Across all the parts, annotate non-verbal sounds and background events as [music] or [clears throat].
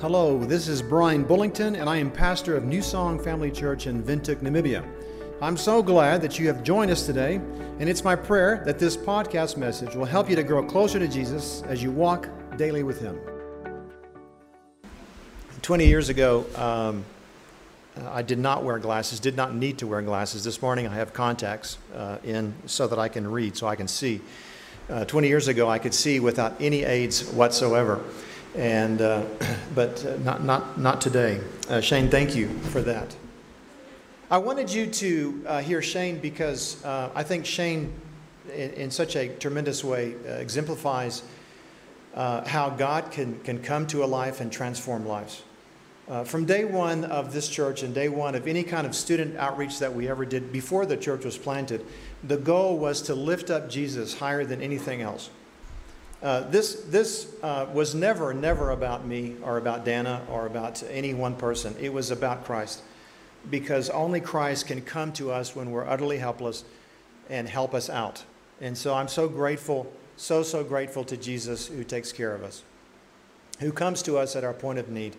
Hello, this is Brian Bullington, and I am pastor of New Song Family Church in Windhoek, Namibia. I'm so glad that you have joined us today, and it's my prayer that this podcast message will help you to grow closer to Jesus as you walk daily with Him. 20 years ago, um, I did not wear glasses, did not need to wear glasses. This morning I have contacts uh, in so that I can read, so I can see. Uh, 20 years ago, I could see without any aids whatsoever and uh, [clears throat] but uh, not not not today. Uh, Shane, thank you for that. I wanted you to uh, hear Shane because uh, I think Shane, in, in, such a tremendous way, uh, exemplifies how God can can come to a life and transform lives. from day one of this church and day one of any kind of student outreach that we ever did before the church was planted, the goal was to lift up Jesus higher than anything else. Uh, this this uh, was never, never about me or about Dana or about any one person. It was about Christ. Because only Christ can come to us when we're utterly helpless and help us out. And so I'm so grateful, so, so grateful to Jesus who takes care of us, who comes to us at our point of need.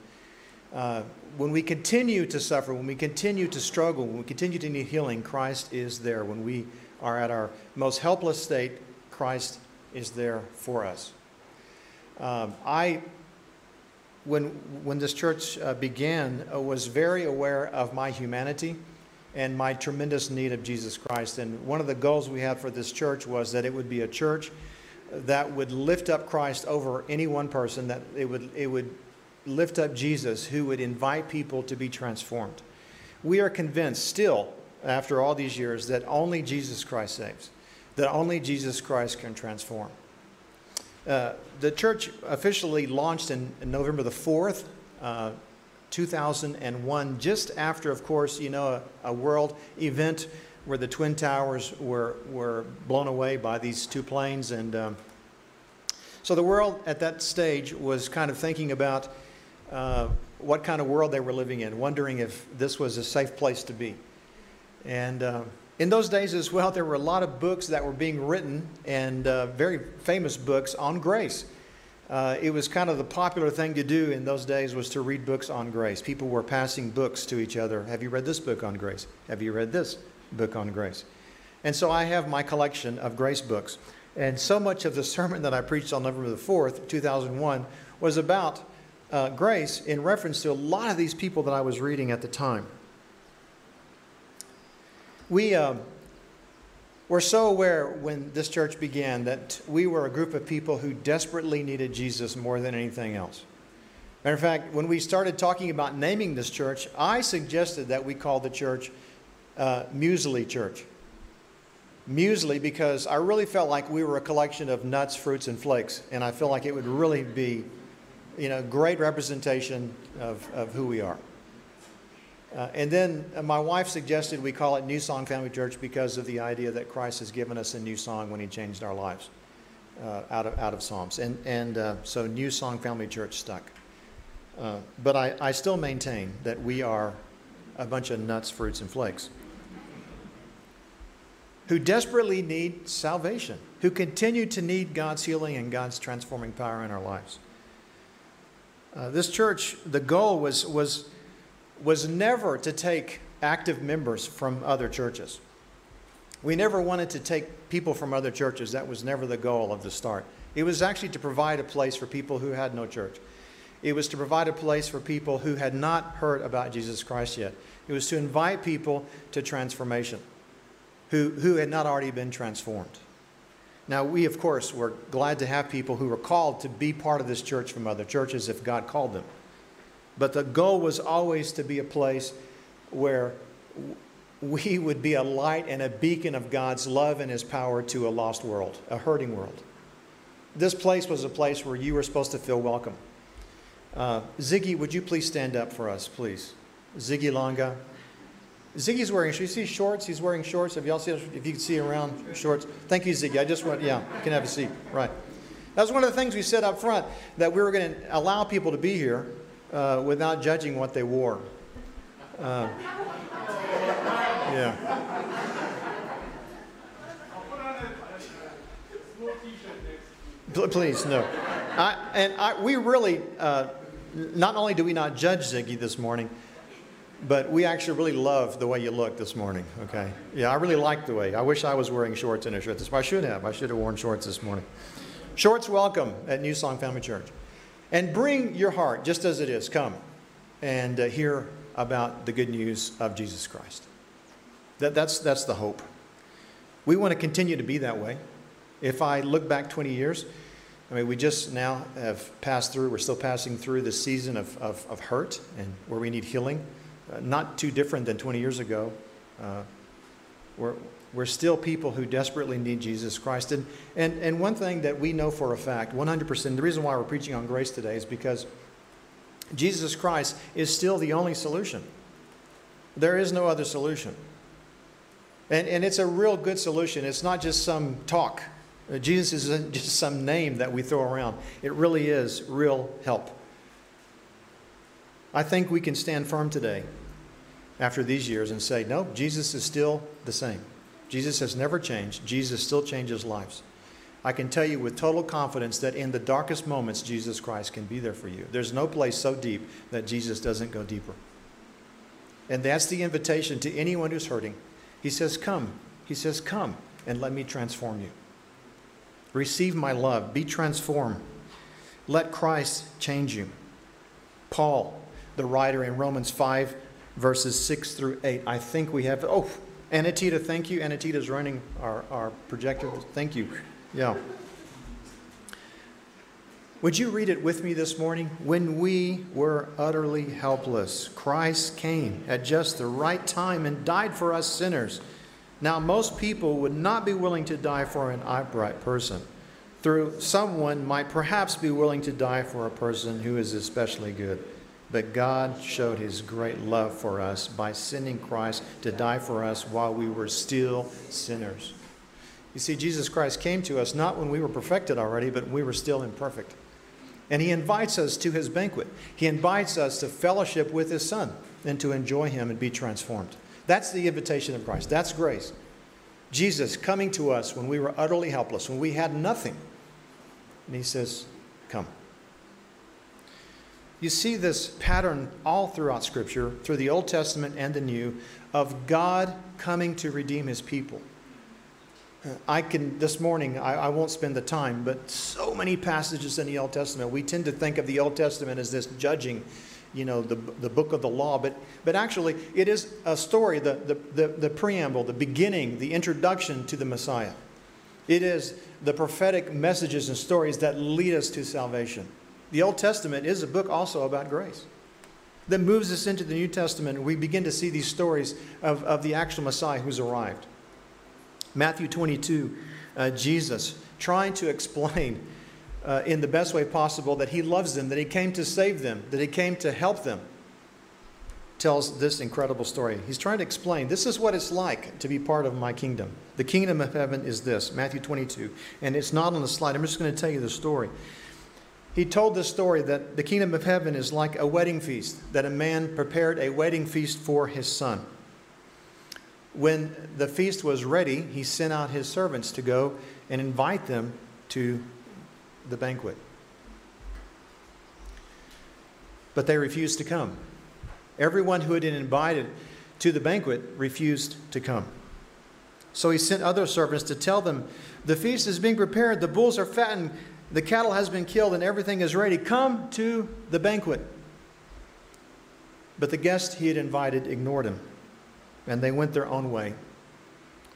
Uh, when we continue to suffer, when we continue to struggle, when we continue to need healing, Christ is there. When we are at our most helpless state, Christ is there for us. Um, I, when, when this church uh, began, uh, was very aware of my humanity and my tremendous need of Jesus Christ. And one of the goals we had for this church was that it would be a church that would lift up Christ over any one person, that it would, it would lift up Jesus, who would invite people to be transformed. We are convinced still, after all these years, that only Jesus Christ saves that only Jesus Christ can transform. Uh, the church officially launched in, in November the 4th, uh, 2001, just after, of course, you know, a, a, world event where the Twin Towers were, were blown away by these two planes. And um, so the world at that stage was kind of thinking about uh, what kind of world they were living in, wondering if this was a safe place to be. And uh, in those days as well, there were a lot of books that were being written and uh, very famous books on grace. Uh, it was kind of the popular thing to do in those days was to read books on grace. People were passing books to each other. Have you read this book on grace? Have you read this book on grace? And so I have my collection of grace books. And so much of the sermon that I preached on November the 4th, 2001, was about uh, grace in reference to a lot of these people that I was reading at the time. We uh, were so aware when this church began that we were a group of people who desperately needed Jesus more than anything else. Matter of fact, when we started talking about naming this church, I suggested that we call the church uh, Muesli Church. Muesli because I really felt like we were a collection of nuts, fruits, and flakes, and I feel like it would really be, you know, great representation of, of who we are. Uh, and then uh, my wife suggested we call it New Song Family Church because of the idea that Christ has given us a new song when He changed our lives uh, out, of, out of Psalms. And, and uh, so New Song Family Church stuck. Uh, but I, I still maintain that we are a bunch of nuts, fruits, and flakes who desperately need salvation, who continue to need God's healing and God's transforming power in our lives. This church, the goal was, was was never to take active members from other churches. We never wanted to take people from other churches. That was never the goal of the start. It was actually to provide a place for people who had no church. It was to provide a place for people who had not heard about Jesus Christ yet. It was to invite people to transformation who, who had not already been transformed. Now, we, of course, were glad to have people who were called to be part of this church from other churches if God called them. But the goal was always to be a place where we would be a light and a beacon of God's love and His power to a lost world, a hurting world. This place was a place where you were supposed to feel welcome. Uh, Ziggy, would you please stand up for us, please? Ziggy Longa. Ziggy's wearing, you see shorts? He's wearing shorts. Have y'all seen, if you can see around shorts? Thank you, Ziggy. I just want, yeah, you can have a seat. Right. That was one of the things we said up front, that we were going to allow people to be here uh, without judging what they wore. Uh, yeah. Please, no. I, and I, we really, uh, not only do we not judge Ziggy this morning, but we actually really love the way you look this morning, okay? Yeah, I really like the way. I wish I was wearing shorts and a shirt this morning. I should have. I should have worn shorts this morning. Shorts welcome at New Song Family Church. And bring your heart, just as it is. Come and uh, hear about the good news of Jesus Christ. That, that's, that's the hope. We want to continue to be that way. If I look back 20 years, I mean, we just now have passed through, we're still passing through this season of, of, of hurt and where we need healing. Uh, not too different than 20 years ago. Uh, we're, we're still people who desperately need Jesus Christ. And, and, and one thing that we know for a fact, 100%, the reason why we're preaching on grace today is because Jesus Christ is still the only solution. There is no other solution. And, and it's a real good solution. It's not just some talk. Uh, Jesus isn't [laughs] just some name that we throw around. It really is real help. I think we can stand firm today after these years and say, no, Jesus is still the same. Jesus has never changed. Jesus still changes lives. I can tell you with total confidence that in the darkest moments, Jesus Christ can be there for you. There's no place so deep that Jesus doesn't go deeper. And that's the invitation to anyone who's hurting. He says, Come. He says, Come and let me transform you. Receive my love. Be transformed. Let Christ change you. Paul, the writer in Romans 5, verses 6 through 8. I think we have. Oh, Anatita, thank you. Anatita's running our, our projector. Thank you. Yeah. Would you read it with me this morning? When we were utterly helpless, Christ came at just the right time and died for us sinners. Now, most people would not be willing to die for an upright person. Through someone might perhaps be willing to die for a person who is especially good. But God showed his great love for us by sending Christ to die for us while we were still sinners. You see, Jesus Christ came to us not when we were perfected already, but we were still imperfect. And he invites us to his banquet. He invites us to fellowship with his son and to enjoy him and be transformed. That's the invitation of Christ. That's grace. Jesus coming to us when we were utterly helpless, when we had nothing. And he says, Come. You see this pattern all throughout Scripture, through the Old Testament and the New, of God coming to redeem his people. I can, this morning, I, I, won't spend the time, but so many passages in the Old Testament. We tend to think of the Old Testament as this judging, you know, the, the book of the law, but, but actually, it is a story, the, the, the, the preamble, the beginning, the introduction to the Messiah. It is the prophetic messages and stories that lead us to salvation. The Old Testament is a book also about grace that moves us into the New Testament, we begin to see these stories of, of the actual Messiah who's arrived. Matthew 22, uh, Jesus trying to explain uh, in the best way possible that he loves them, that he came to save them, that he came to help them, tells this incredible story. He's trying to explain this is what it's like to be part of my kingdom. The kingdom of heaven is this, Matthew 22. And it's not on the slide. I'm just going to tell you the story. He told this story that the kingdom of heaven is like a wedding feast, that a man prepared a wedding feast for his son. When the feast was ready, he sent out his servants to go and invite them to the banquet. But they refused to come. Everyone who had been invited to the banquet refused to come. So he sent other servants to tell them, The feast is being prepared, the bulls are fattened, the cattle has been killed and everything is ready. Come to the banquet. But the guest he had invited ignored him, and they went their own way.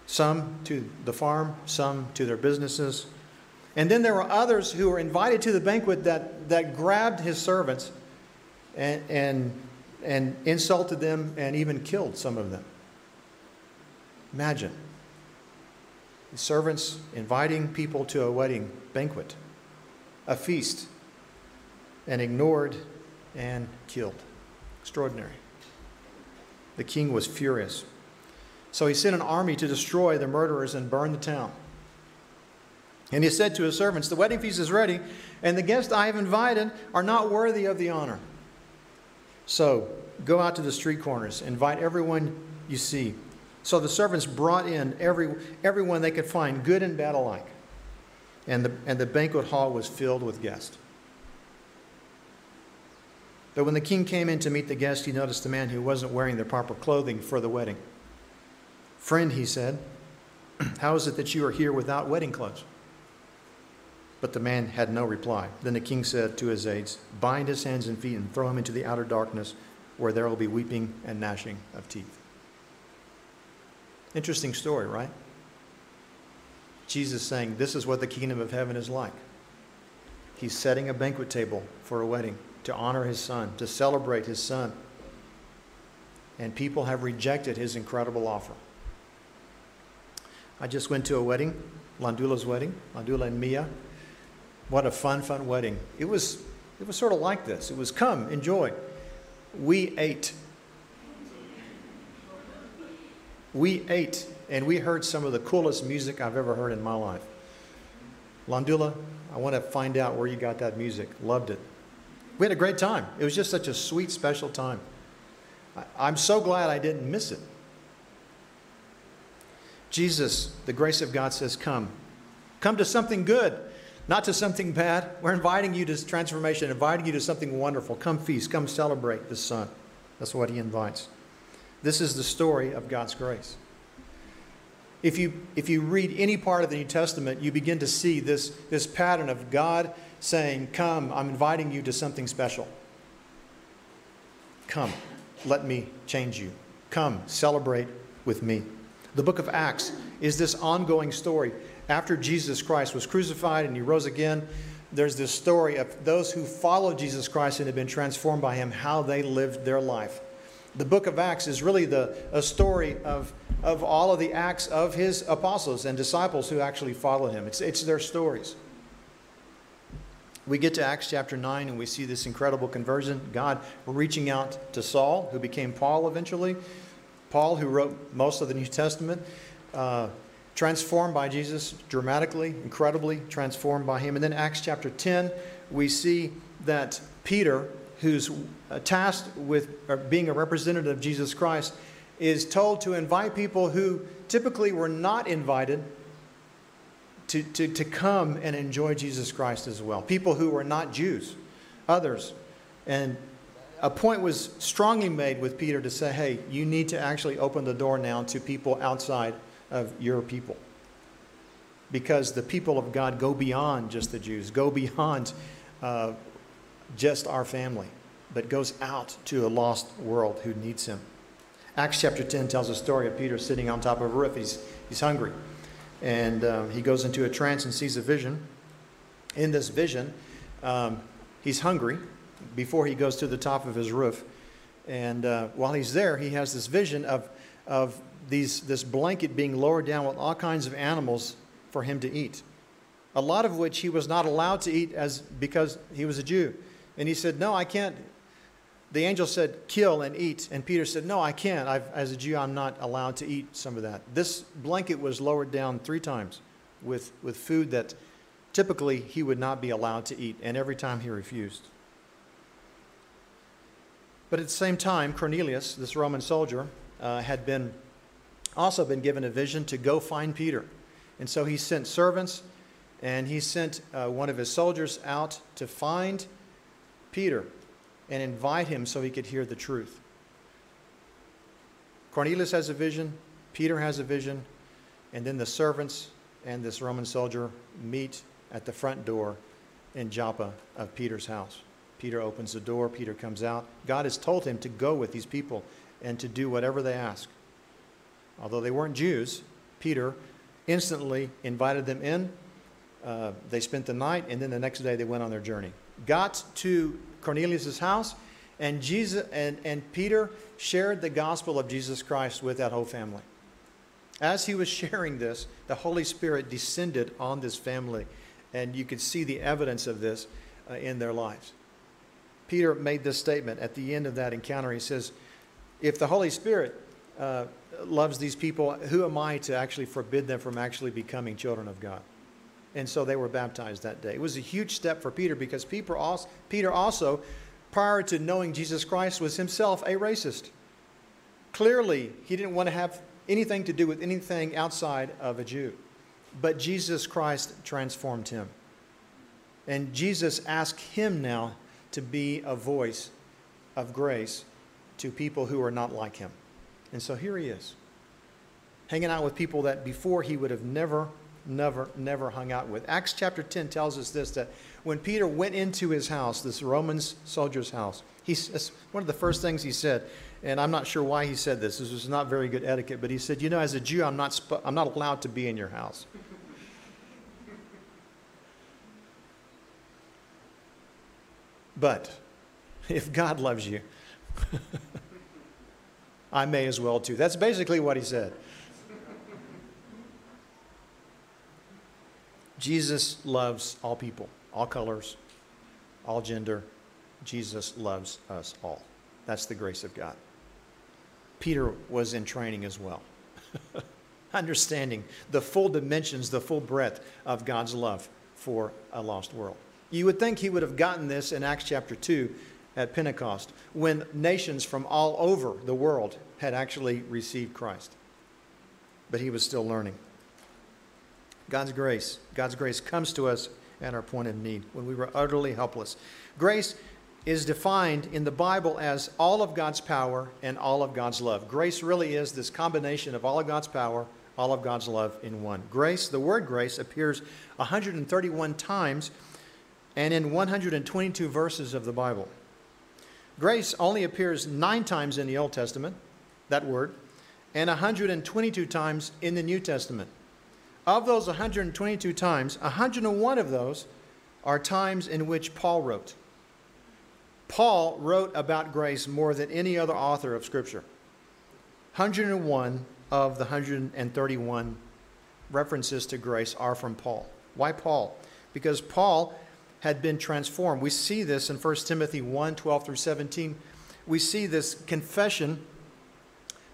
Some to the farm, some to their businesses. And then there were others who were invited to the banquet that, that grabbed his servants and, and, and insulted them and even killed some of them. Imagine the servants inviting people to a wedding banquet a feast and ignored and killed. Extraordinary. The king was furious. So he sent an army to destroy the murderers and burn the town. And he said to his servants, The wedding feast is ready, and the guests I have invited are not worthy of the honor. So go out to the street corners, invite everyone you see. So the servants brought in every, everyone they could find, good and bad alike and the, and the banquet hall was filled with guests. But when the king came in to meet the guest, he noticed the man who wasn't wearing the proper clothing for the wedding. Friend, he said, [clears throat] how is it that you are here without wedding clothes? But the man had no reply. Then the king said to his aides, Bind his hands and feet and throw him into the outer darkness, where there will be weeping and gnashing of teeth. Interesting story, right? Jesus saying, This is what the kingdom of heaven is like. He's setting a banquet table for a wedding to honor his son, to celebrate his son. And people have rejected his incredible offer. I just went to a wedding, Landula's wedding, Landula and Mia. What a fun, fun wedding. It was, it was sort of like this. It was come, enjoy. We ate. We ate, and we heard some of the coolest music I've ever heard in my life. Landula, I want to find out where you got that music. Loved it. We had a great time. It was just such a sweet, special time. I'm so glad I didn't miss it. Jesus, the grace of God says, Come. Come to something good, not to something bad. We're inviting you to transformation, inviting you to something wonderful. Come feast, come celebrate the Son. That's what he invites. This is the story of God's grace. If you, if you read any part of the New Testament, you begin to see this, this pattern of God saying, Come, I'm inviting you to something special. Come, let me change you. Come, celebrate with me. The book of Acts is this ongoing story. After Jesus Christ was crucified and he rose again, there's this story of those who followed Jesus Christ and had been transformed by him, how they lived their life. The book of Acts is really the, a story of, of all of the acts of his apostles and disciples who actually followed him. It's, it's their stories. We get to Acts chapter 9 and we see this incredible conversion. God reaching out to Saul, who became Paul eventually. Paul, who wrote most of the New Testament, uh, transformed by Jesus dramatically, incredibly transformed by him. And then Acts chapter 10, we see that Peter, who's tasked with being a representative of Jesus Christ, is told to invite people who typically were not invited to, to, to come and enjoy Jesus Christ as well. People who were not Jews, others. And a point was strongly made with Peter to say, hey, you need to actually open the door now to people outside of your people. Because the people of God go beyond just the Jews, go beyond uh, just our family, but goes out to a lost world who needs him. Acts chapter 10 tells a story of Peter sitting on top of a roof. He's, he's hungry. And um, he goes into a trance and sees a vision. In this vision, um, he's hungry before he goes to the top of his roof. And uh, while he's there, he has this vision of, of these, this blanket being lowered down with all kinds of animals for him to eat. A lot of which he was not allowed to eat as, because he was a Jew. And he said, No, I can't. The angel said, Kill and eat. And Peter said, No, I can't. I've, as a Jew, I'm not allowed to eat some of that. This blanket was lowered down three times with, with food that typically he would not be allowed to eat. And every time he refused. But at the same time, Cornelius, this Roman soldier, uh, had been also been given a vision to go find Peter. And so he sent servants and he sent uh, one of his soldiers out to find Peter and invite him so he could hear the truth. Cornelius has a vision, Peter has a vision, and then the servants and this Roman soldier meet at the front door in Joppa of Peter's house. Peter opens the door, Peter comes out. God has told him to go with these people and to do whatever they ask. Although they weren't Jews, Peter instantly invited them in. Uh, they spent the night, and then the next day they went on their journey. Got to Cornelius' house, and, Jesus, and, and Peter shared the gospel of Jesus Christ with that whole family. As he was sharing this, the Holy Spirit descended on this family, and you could see the evidence of this uh, in their lives. Peter made this statement at the end of that encounter. He says, If the Holy Spirit uh, loves these people, who am I to actually forbid them from actually becoming children of God? And so they were baptized that day. It was a huge step for Peter because Peter also, Peter also prior to knowing Jesus Christ, was himself a racist. Clearly, he didn't want to have anything to do with anything outside of a Jew. But Jesus Christ transformed him. And Jesus asked him now to be a voice of grace to people who are not like him. And so here he is, hanging out with people that before he would have never, never, never hung out with. Acts chapter 10 tells us this that when Peter went into his house, this Roman soldier's house, he's, one of the first things he said, and I'm not sure why he said this, this was not very good etiquette, but he said, You know, as a Jew, I'm not, I'm not allowed to be in your house. [laughs] But if God loves you, [laughs] I may as well too. That's basically what he said. Jesus loves all people, all colors, all gender. Jesus loves us all. That's the grace of God. Peter was in training as well, [laughs] understanding the full dimensions, the full breadth of God's love for a lost world. You would think he would have gotten this in Acts chapter 2 at Pentecost when nations from all over the world had actually received Christ. But he was still learning. God's grace, God's grace comes to us at our point of need when we were utterly helpless. Grace is defined in the Bible as all of God's power and all of God's love. Grace really is this combination of all of God's power, all of God's love in one. Grace, the word grace, appears 131 times and in 122 verses of the Bible. Grace only appears nine times in the Old Testament, that word, and 122 times in the New Testament. Of those 122 times, 101 of those are times in which Paul wrote. Paul wrote about grace more than any other author of Scripture. 101 of the 131 references to grace are from Paul. Why Paul? Because Paul had been transformed. We see this in 1 Timothy 1 12 through 17. We see this confession.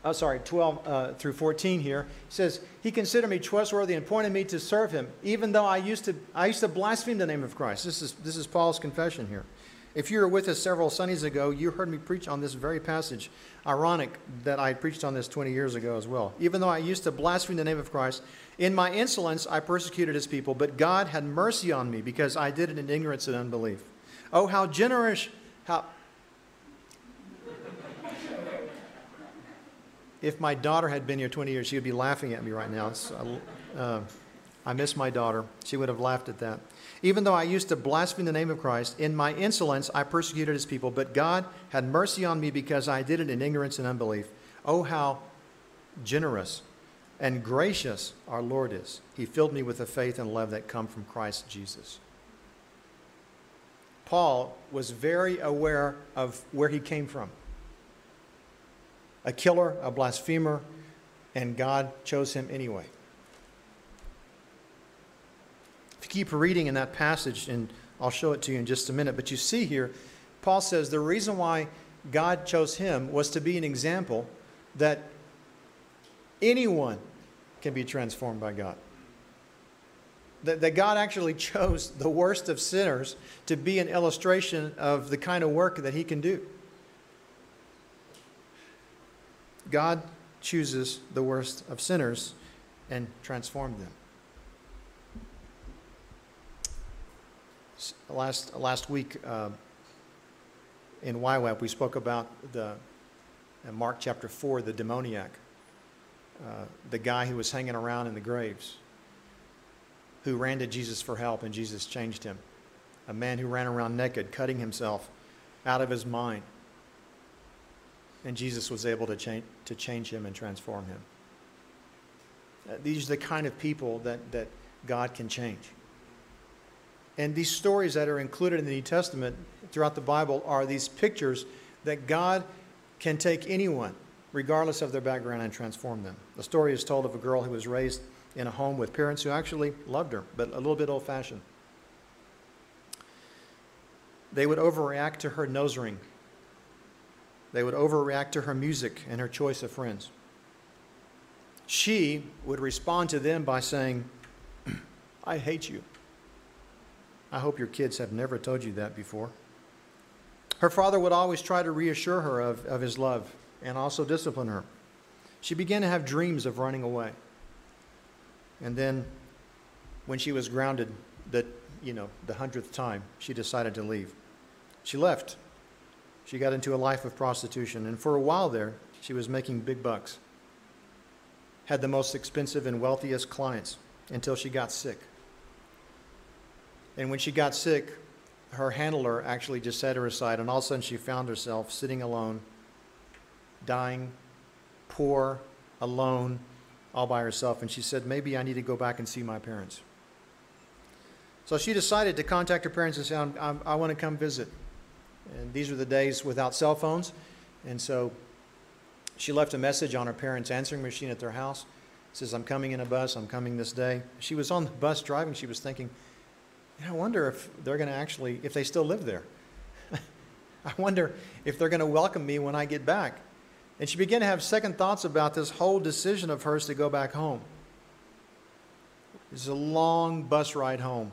Oh, sorry, 12 uh, through 14 here. He says, He considered me trustworthy and appointed me to serve him, even though I used to, I used to blaspheme the name of Christ. This is, this is Paul's confession here. If you were with us several Sundays ago, you heard me preach on this very passage. Ironic that I preached on this 20 years ago as well. Even though I used to blaspheme the name of Christ, in my insolence I persecuted his people, but God had mercy on me because I did it in ignorance and unbelief. Oh, how generous, how. If my daughter had been here 20 years, she would be laughing at me right now. Uh, I miss my daughter. She would have laughed at that. Even though I used to blaspheme the name of Christ, in my insolence I persecuted his people, but God had mercy on me because I did it in ignorance and unbelief. Oh, how generous and gracious our Lord is. He filled me with the faith and love that come from Christ Jesus. Paul was very aware of where he came from a killer, a blasphemer, and God chose him anyway. If you keep reading in that passage, and I'll show it to you in just a minute, but you see here, Paul says the reason why God chose him was to be an example that anyone can be transformed by God. That, that God actually [laughs] chose the worst of sinners to be an illustration of the kind of work that he can do. God chooses the worst of sinners and transforms them. last, last week uh, in YWAP, we spoke about the, Mark chapter 4, the demoniac, uh, the guy who was hanging around in the graves, who ran to Jesus for help, and Jesus changed him. A man who ran around naked, cutting himself out of his mind. And Jesus was able to change, to change him and transform him. Uh, these are the kind of people that, that God can change. And these stories that are included in the New Testament throughout the Bible are these pictures that God can take anyone, regardless of their background, and transform them. The story is told of a girl who was raised in a home with parents who actually loved her, but a little bit old fashioned. They would overreact to her nose ring. They would overreact to her music and her choice of friends. She would respond to them by saying, I hate you. I hope your kids have never told you that before. Her father would always try to reassure her of, of his love and also discipline her. She began to have dreams of running away. And then, when she was grounded, that you know, the hundredth time, she decided to leave. She left. She got into a life of prostitution, and for a while there, she was making big bucks. Had the most expensive and wealthiest clients until she got sick. And when she got sick, her handler actually just set her aside, and all of a sudden she found herself sitting alone, dying, poor, alone, all by herself. And she said, Maybe I need to go back and see my parents. So she decided to contact her parents and say, i want to come visit. And these were the days without cell phones. And so she left a message on her parents' answering machine at their house. It says, I'm coming in a bus, I'm coming this day. She was on the bus driving, she was thinking, I wonder if they're going to actually, if they still live there. [laughs] I wonder if they're going to welcome me when I get back. And she began to have second thoughts about this whole decision of hers to go back home. It's a long bus ride home.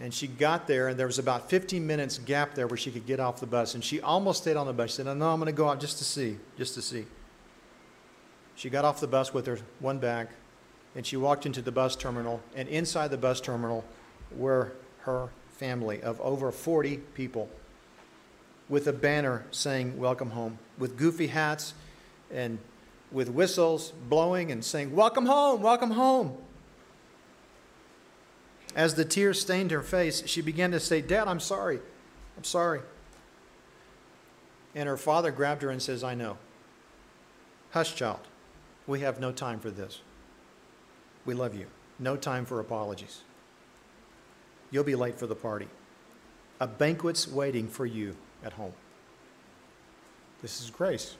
And she got there, and there was about 15 minutes gap there where she could get off the bus. And she almost stayed on the bus. She said, No, I'm going to go out just to see, just to see. She got off the bus with her one bag, and she walked into the bus terminal. And inside the bus terminal were her family of over 40 people with a banner saying, Welcome home, with goofy hats and with whistles blowing and saying, Welcome home, welcome home. As the tears stained her face, she began to say, Dad, I'm sorry. I'm sorry. And her father grabbed her and says, I know. Hush, child. We have no time for this. We love you. No time for apologies. You'll be late for the party. A banquet's waiting for you at home. This is grace.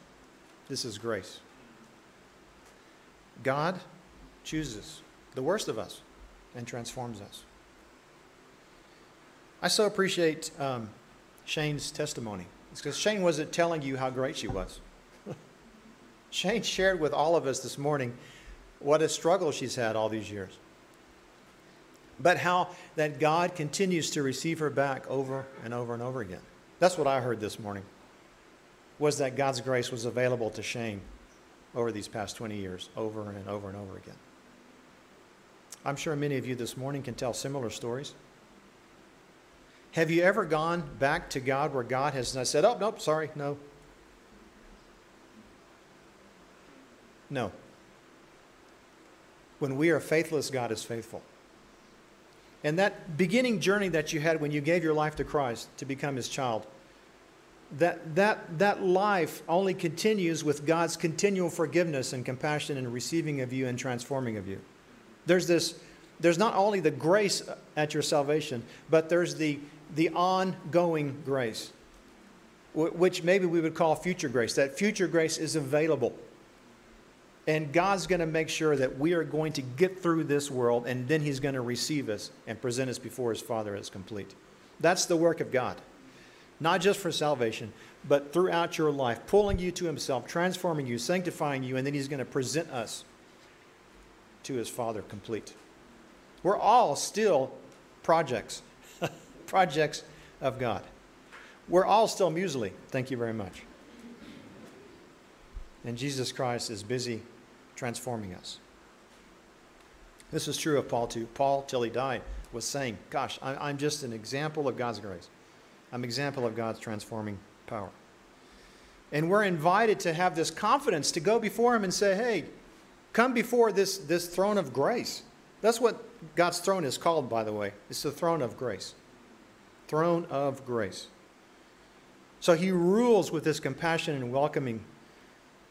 This is grace. God chooses the worst of us and transforms us. I so appreciate um, Shane's testimony. It's because Shane wasn't telling you how great she was. [laughs] Shane shared with all of us this morning what a struggle she's had all these years. But how that God continues to receive her back over and over and over again. That's what I heard this morning. Was that God's grace was available to Shane over these past 20 years, over and over and over again. I'm sure many of you this morning can tell similar stories. Have you ever gone back to God where God has said, Oh, nope, sorry, no? No. When we are faithless, God is faithful. And that beginning journey that you had when you gave your life to Christ to become his child, that, that, that life only continues with God's continual forgiveness and compassion and receiving of you and transforming of you. There's this, there's not only the grace at your salvation, but there's the, the ongoing grace, which maybe we would call future grace. That future grace is available. And God's going to make sure that we are going to get through this world, and then He's going to receive us and present us before His Father as complete. That's the work of God. Not just for salvation, but throughout your life, pulling you to Himself, transforming you, sanctifying you, and then He's going to present us to his Father complete. We're all still projects, [laughs] projects of God. We're all still muesli. Thank you very much. And Jesus Christ is busy transforming us. This is true of Paul too. Paul, till he died, was saying, Gosh, I'm just an example of God's grace. I'm an example of God's transforming power. And we're invited to have this confidence to go before Him and say, Hey, come before this, this throne of grace. That's what God's throne is called, by the way. It's the throne of grace. Throne of grace. So he rules with this compassion and welcoming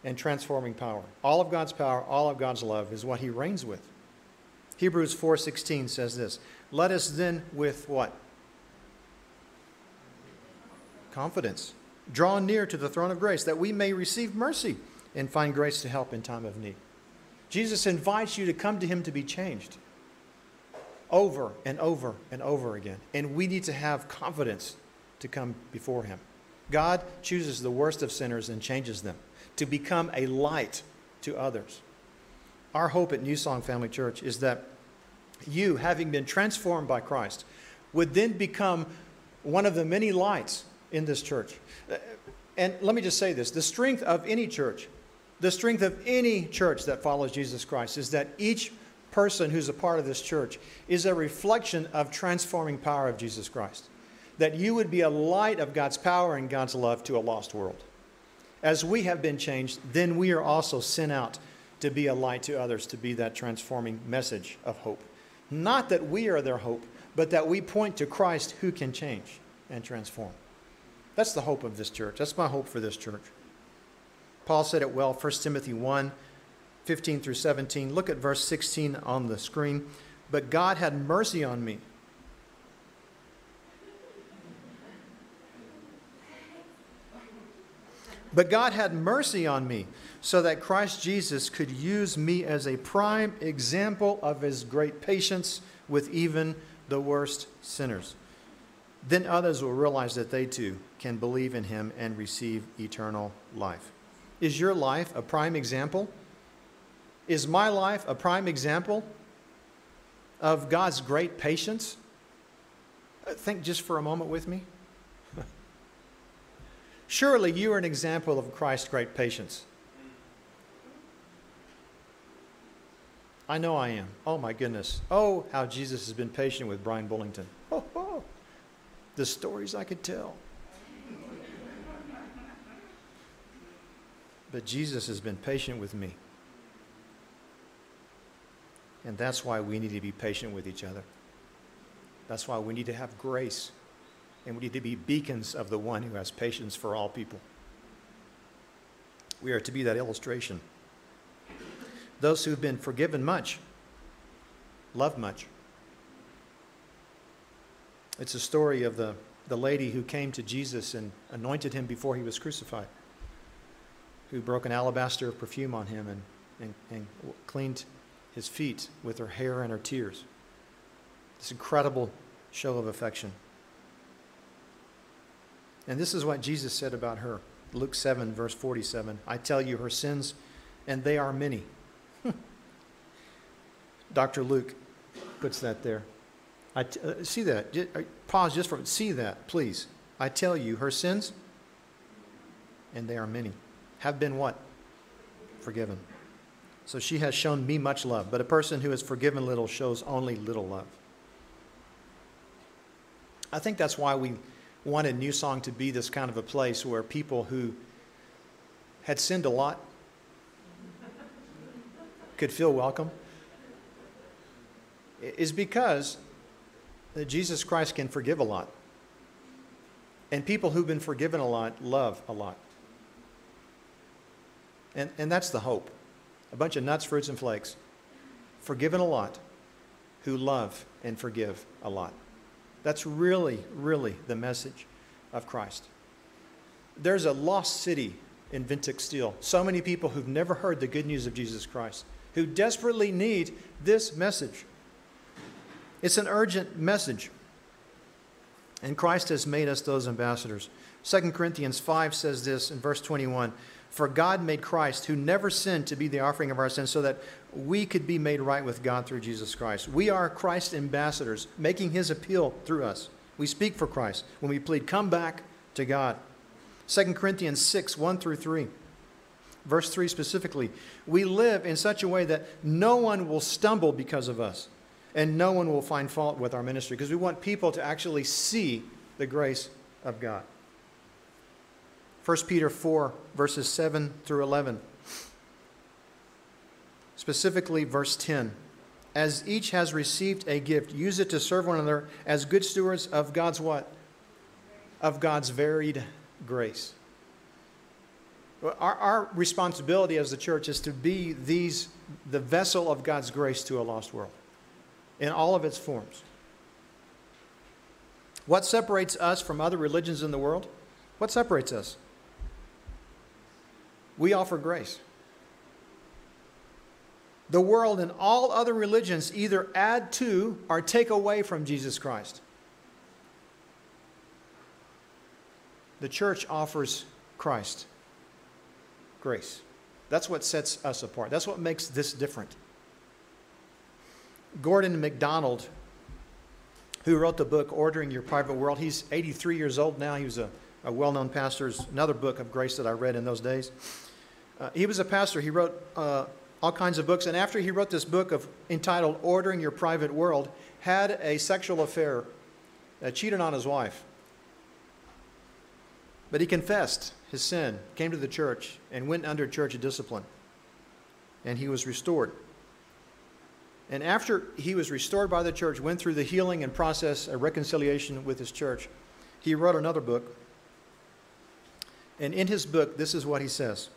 and transforming power. All of God's power, all of God's love is what he reigns with. Hebrews 4:16 says this, "Let us then with what? Confidence draw near to the throne of grace that we may receive mercy and find grace to help in time of need." Jesus invites you to come to him to be changed over and over and over again. And we need to have confidence to come before him. God chooses the worst of sinners and changes them to become a light to others. Our hope at New Song Family Church is that you, having been transformed by Christ, would then become one of the many lights in this church. And let me just say this the strength of any church the strength of any church that follows Jesus Christ is that each person who's a part of this church is a reflection of transforming power of Jesus Christ. that you would be a light of God's power and God's love to a lost world. As we have been changed, then we are also sent out to be a light to others, to be that transforming message of hope. Not that we are their hope, but that we point to Christ who can change and transform. That's the hope of this church. That's my hope for this church. Paul said it well, 1 Timothy 1 15 through 17. Look at verse 16 on the screen. But God had mercy on me. But God had mercy on me so that Christ Jesus could use me as a prime example of his great patience with even the worst sinners. Then others will realize that they too can believe in him and receive eternal life. Is your life a prime example? Is my life a prime example of God's great patience? Uh, think just for a moment with me. [laughs] Surely you are an example of Christ's great patience. I know I am. Oh my goodness. Oh, how Jesus has been patient with Brian Bullington. Oh, oh. The stories I could tell. But Jesus has been patient with me. And that's why we need to be patient with each other. That's why we need to have grace. And we need to be beacons of the one who has patience for all people. We are to be that illustration. Those who've been forgiven much love much. It's a story of the, the lady who came to Jesus and anointed him before he was crucified, who broke an alabaster of perfume on him and, and, and cleaned his feet with her hair and her tears. This incredible show of affection. And this is what Jesus said about her. Luke 7, verse 47. I tell you, her sins, and they are many. [laughs] Dr. Luke puts that there. I t- uh, see that. Just, uh, pause just for see that, please. I tell you, her sins, and they are many, have been what? Forgiven. So she has shown me much love, but a person who is forgiven little shows only little love. I think that's why we wanted New Song to be this kind of a place where people who had sinned a lot could feel welcome. Is because Jesus Christ can forgive a lot. And people who've been forgiven a lot love a lot. And, and that's the hope a bunch of nuts, fruits, and flakes, forgiven a lot, who love and forgive a lot. That's really, really the message of Christ. There's a lost city in Windhoek Steel. So many people who've never heard the good news of Jesus Christ, who desperately need this message. It's an urgent message. And Christ has made us those ambassadors. 2 Corinthians 5 says this in verse 21 for God made Christ, who never sinned, to be the offering of our sins so that we could be made right with God through Jesus Christ. We are Christ's ambassadors, making his appeal through us. We speak for Christ when we plead, Come back to God. 2 Corinthians 6 1 through 3. Verse 3 specifically, we live in such a way that no one will stumble because of us, and no one will find fault with our ministry, because we want people to actually see the grace of God. 1 Peter 4, verses 7 through 11. Specifically, verse 10. As each has received a gift, use it to serve one another as good stewards of God's what? Of God's varied grace. Our, our responsibility as the church is to be these, the vessel of God's grace to a lost world in all of its forms. What separates us from other religions in the world? What separates us? We offer grace. The world and all other religions either add to or take away from Jesus Christ. The church offers Christ grace. That's what sets us apart. That's what makes this different. Gordon MacDonald, who wrote the book Ordering Your Private World, he's 83 years old now. He was a, a well known pastor. Another book of grace that I read in those days. Uh, he was a pastor. He wrote uh, all kinds of books. And after he wrote this book of, entitled Ordering Your Private World, had a sexual affair, uh, cheated on his wife. But he confessed his sin, came to the church, and went under church discipline. And he was restored. And after he was restored by the church, went through the healing and process of reconciliation with his church, he wrote another book. And in his book, this is what he says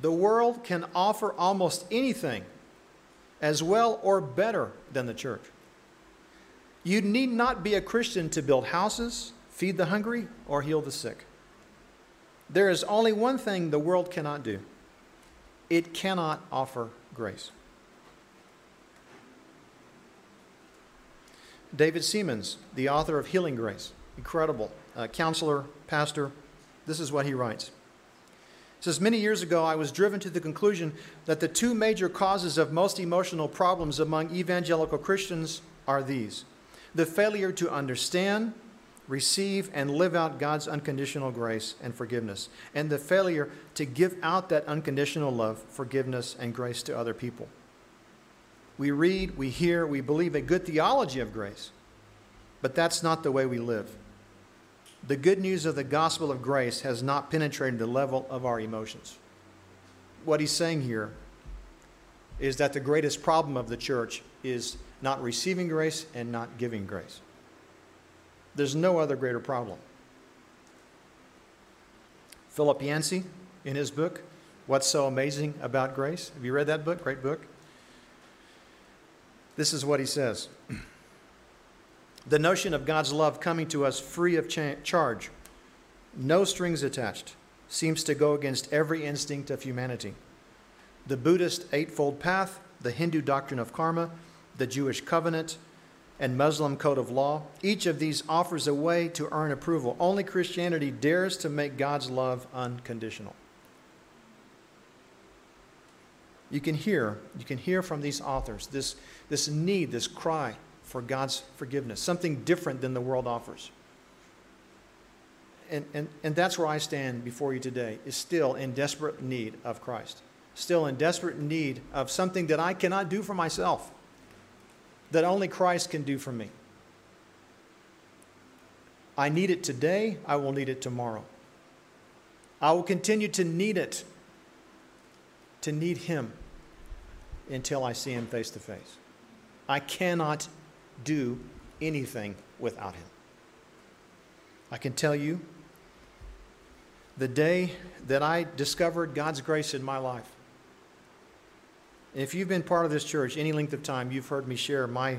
The world can offer almost anything as well or better than the church. You need not be a Christian to build houses, feed the hungry, or heal the sick. There is only one thing the world cannot do it cannot offer grace. David Seamands, the author of Healing Grace, incredible uh, counselor, pastor, this is what he writes. Says, Many years ago, I was driven to the conclusion that the two major causes of most emotional problems among evangelical Christians are these the failure to understand receive and live out God's unconditional grace and forgiveness, and the failure to give out that unconditional love, forgiveness, and grace to other people. We read, we hear, we believe a good theology of grace, but that's not the way we live. The good news of the gospel of grace has not penetrated the level of our emotions. What he's saying here is that the greatest problem of the church is not receiving grace and not giving grace. There's no other greater problem. Philip Yancey, in his book, What's So Amazing About Grace? Have you read that book? Great book. This is what he says [clears throat] The notion of God's love coming to us free of cha- charge, no strings attached, seems to go against every instinct of humanity. The Buddhist Eightfold Path, the Hindu doctrine of karma, the Jewish covenant, and Muslim code of law. Each of these offers a way to earn approval. Only Christianity dares to make God's love unconditional. You can hear, you can hear from these authors this, this need, this cry for God's forgiveness, something different than the world offers. And, and, and that's where I stand before you today, is still in desperate need of Christ, still in desperate need of something that I cannot do for myself that only Christ can do for me. I need it today, I will need it tomorrow. I will continue to need it, to need Him until I see Him face to face. I cannot do anything without Him. I can tell you the day that I discovered God's grace in my life, if you've been part of this church any length of time, you've heard me share my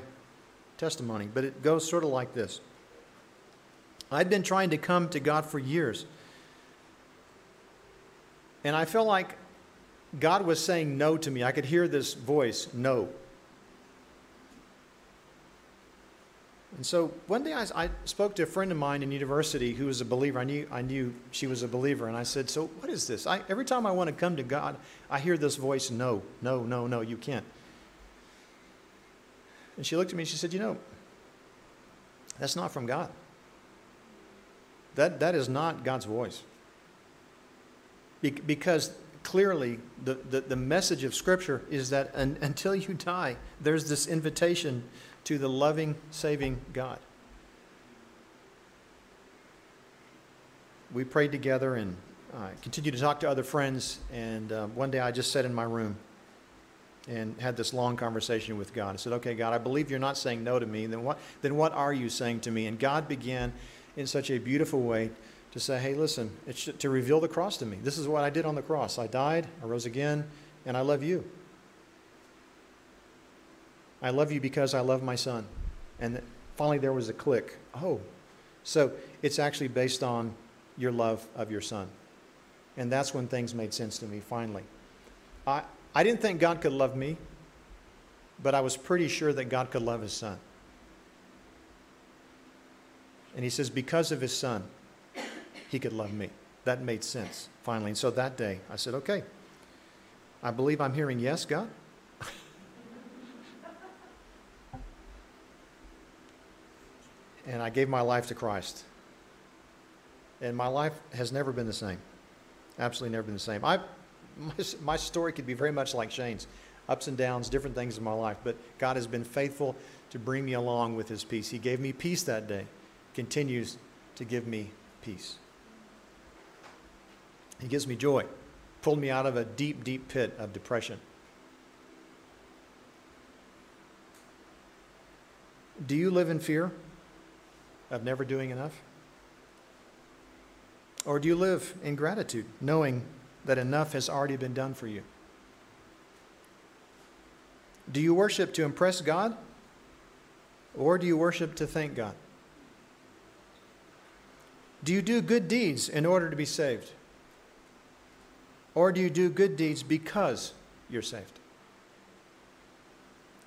testimony, but it goes sort of like this. I'd been trying to come to God for years. And I felt like God was saying no to me. I could hear this voice, no. And so one day I, I, spoke to a friend of mine in university who was a believer. I knew, I knew she was a believer. And I said, So what is this? I, every time I want to come to God, I hear this voice, No, no, no, no, you can't. And she looked at me and she said, You know, that's not from God. That, that is not God's voice. Be, because clearly the, the, the, message of Scripture is that un, until you die, there's this invitation to the loving, saving God. We prayed together and uh, continued to talk to other friends. And uh, one day I just sat in my room and had this long conversation with God. I said, Okay, God, I believe you're not saying no to me. Then what, then what are you saying to me? And God began in such a beautiful way to say, Hey, listen, it's to reveal the cross to me. This is what I did on the cross. I died, I rose again, and I love you. I love you because I love my son. And finally, there was a click. Oh, so it's actually based on your love of your son. And that's when things made sense to me, finally. I, I didn't think God could love me, but I was pretty sure that God could love his son. And he says, because of his son, he could love me. That made sense, finally. And so that day, I said, okay, I believe I'm hearing yes, God. [laughs] and I gave my life to Christ. And my life has never been the same. Absolutely never been the same. I, my, my story could be very much like Shane's ups and downs, different things in my life, but God has been faithful to bring me along with His peace. He gave me peace that day, continues to give me peace. He gives me joy. Pulled me out of a deep, deep pit of depression. Do you live in fear of never doing enough? Or do you live in gratitude, knowing that enough has already been done for you? Do you worship to impress God? Or do you worship to thank God? Do you do good deeds in order to be saved? Or do you do good deeds because you're saved?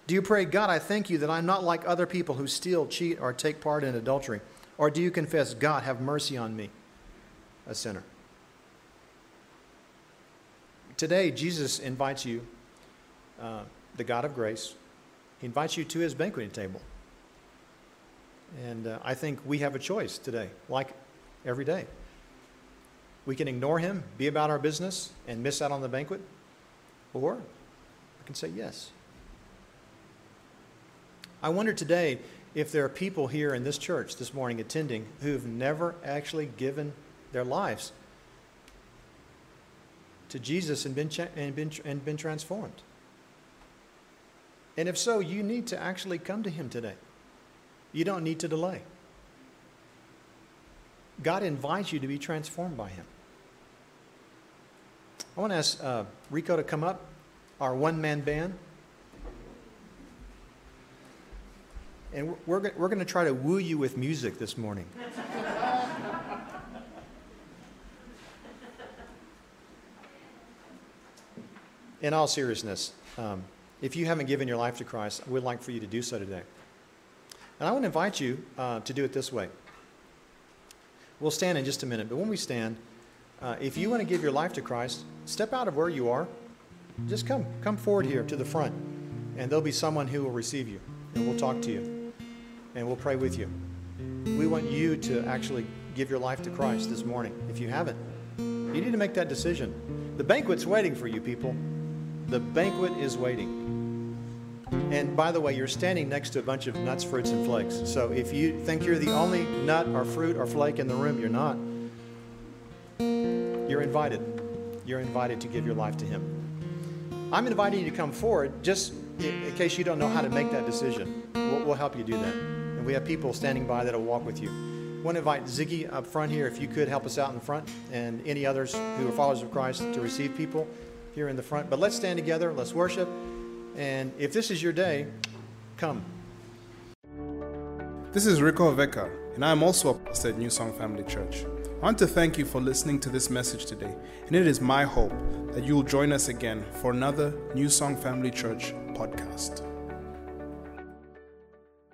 Do you pray, God, I thank you that I'm not like other people who steal, cheat, or take part in adultery? Or do you confess, God, have mercy on me, a sinner? Today, Jesus invites you, uh, the God of grace, he invites you to his banqueting table. And uh, I think we have a choice today, like every day. We can ignore him, be about our business, and miss out on the banquet, or we can say yes. I wonder today if there are people here in this church this morning attending who've never actually given their lives to Jesus and been, cha- and been, and been transformed. And if so, you need to actually come to Him today. You don't need to delay. God invites you to be transformed by Him. I want to ask uh, Rico to come up, our one man band. And we're, we're, we're going to try to woo you with music this morning. [laughs] In all seriousness, um, if you haven't given your life to Christ, I would like for you to do so today. And I want to invite you uh, to do it this way. We'll stand in just a minute, but when we stand, uh, if you want to give your life to Christ, step out of where you are. Just come, come forward here to the front, and there'll be someone who will receive you, and we'll talk to you, and we'll pray with you. We want you to actually give your life to Christ this morning. If you haven't, you need to make that decision. The banquet's waiting for you, people. The banquet is waiting. And by the way, you're standing next to a bunch of nuts, fruits, and flakes. So if you think you're the only nut or fruit or flake in the room, you're not. You're invited. You're invited to give your life to Him. I'm inviting you to come forward just in case you don't know how to make that decision. We'll, we'll help you do that. And we have people standing by that will walk with you. I want to invite Ziggy up front here, if you could help us out in the front, and any others who are followers of Christ to receive people here in the front. But let's stand together, let's worship. And if this is your day, come. This is Rico Veka, and I am also a pastor at New Song Family Church. I want to thank you for listening to this message today, and it is my hope that you will join us again for another New Song Family Church podcast.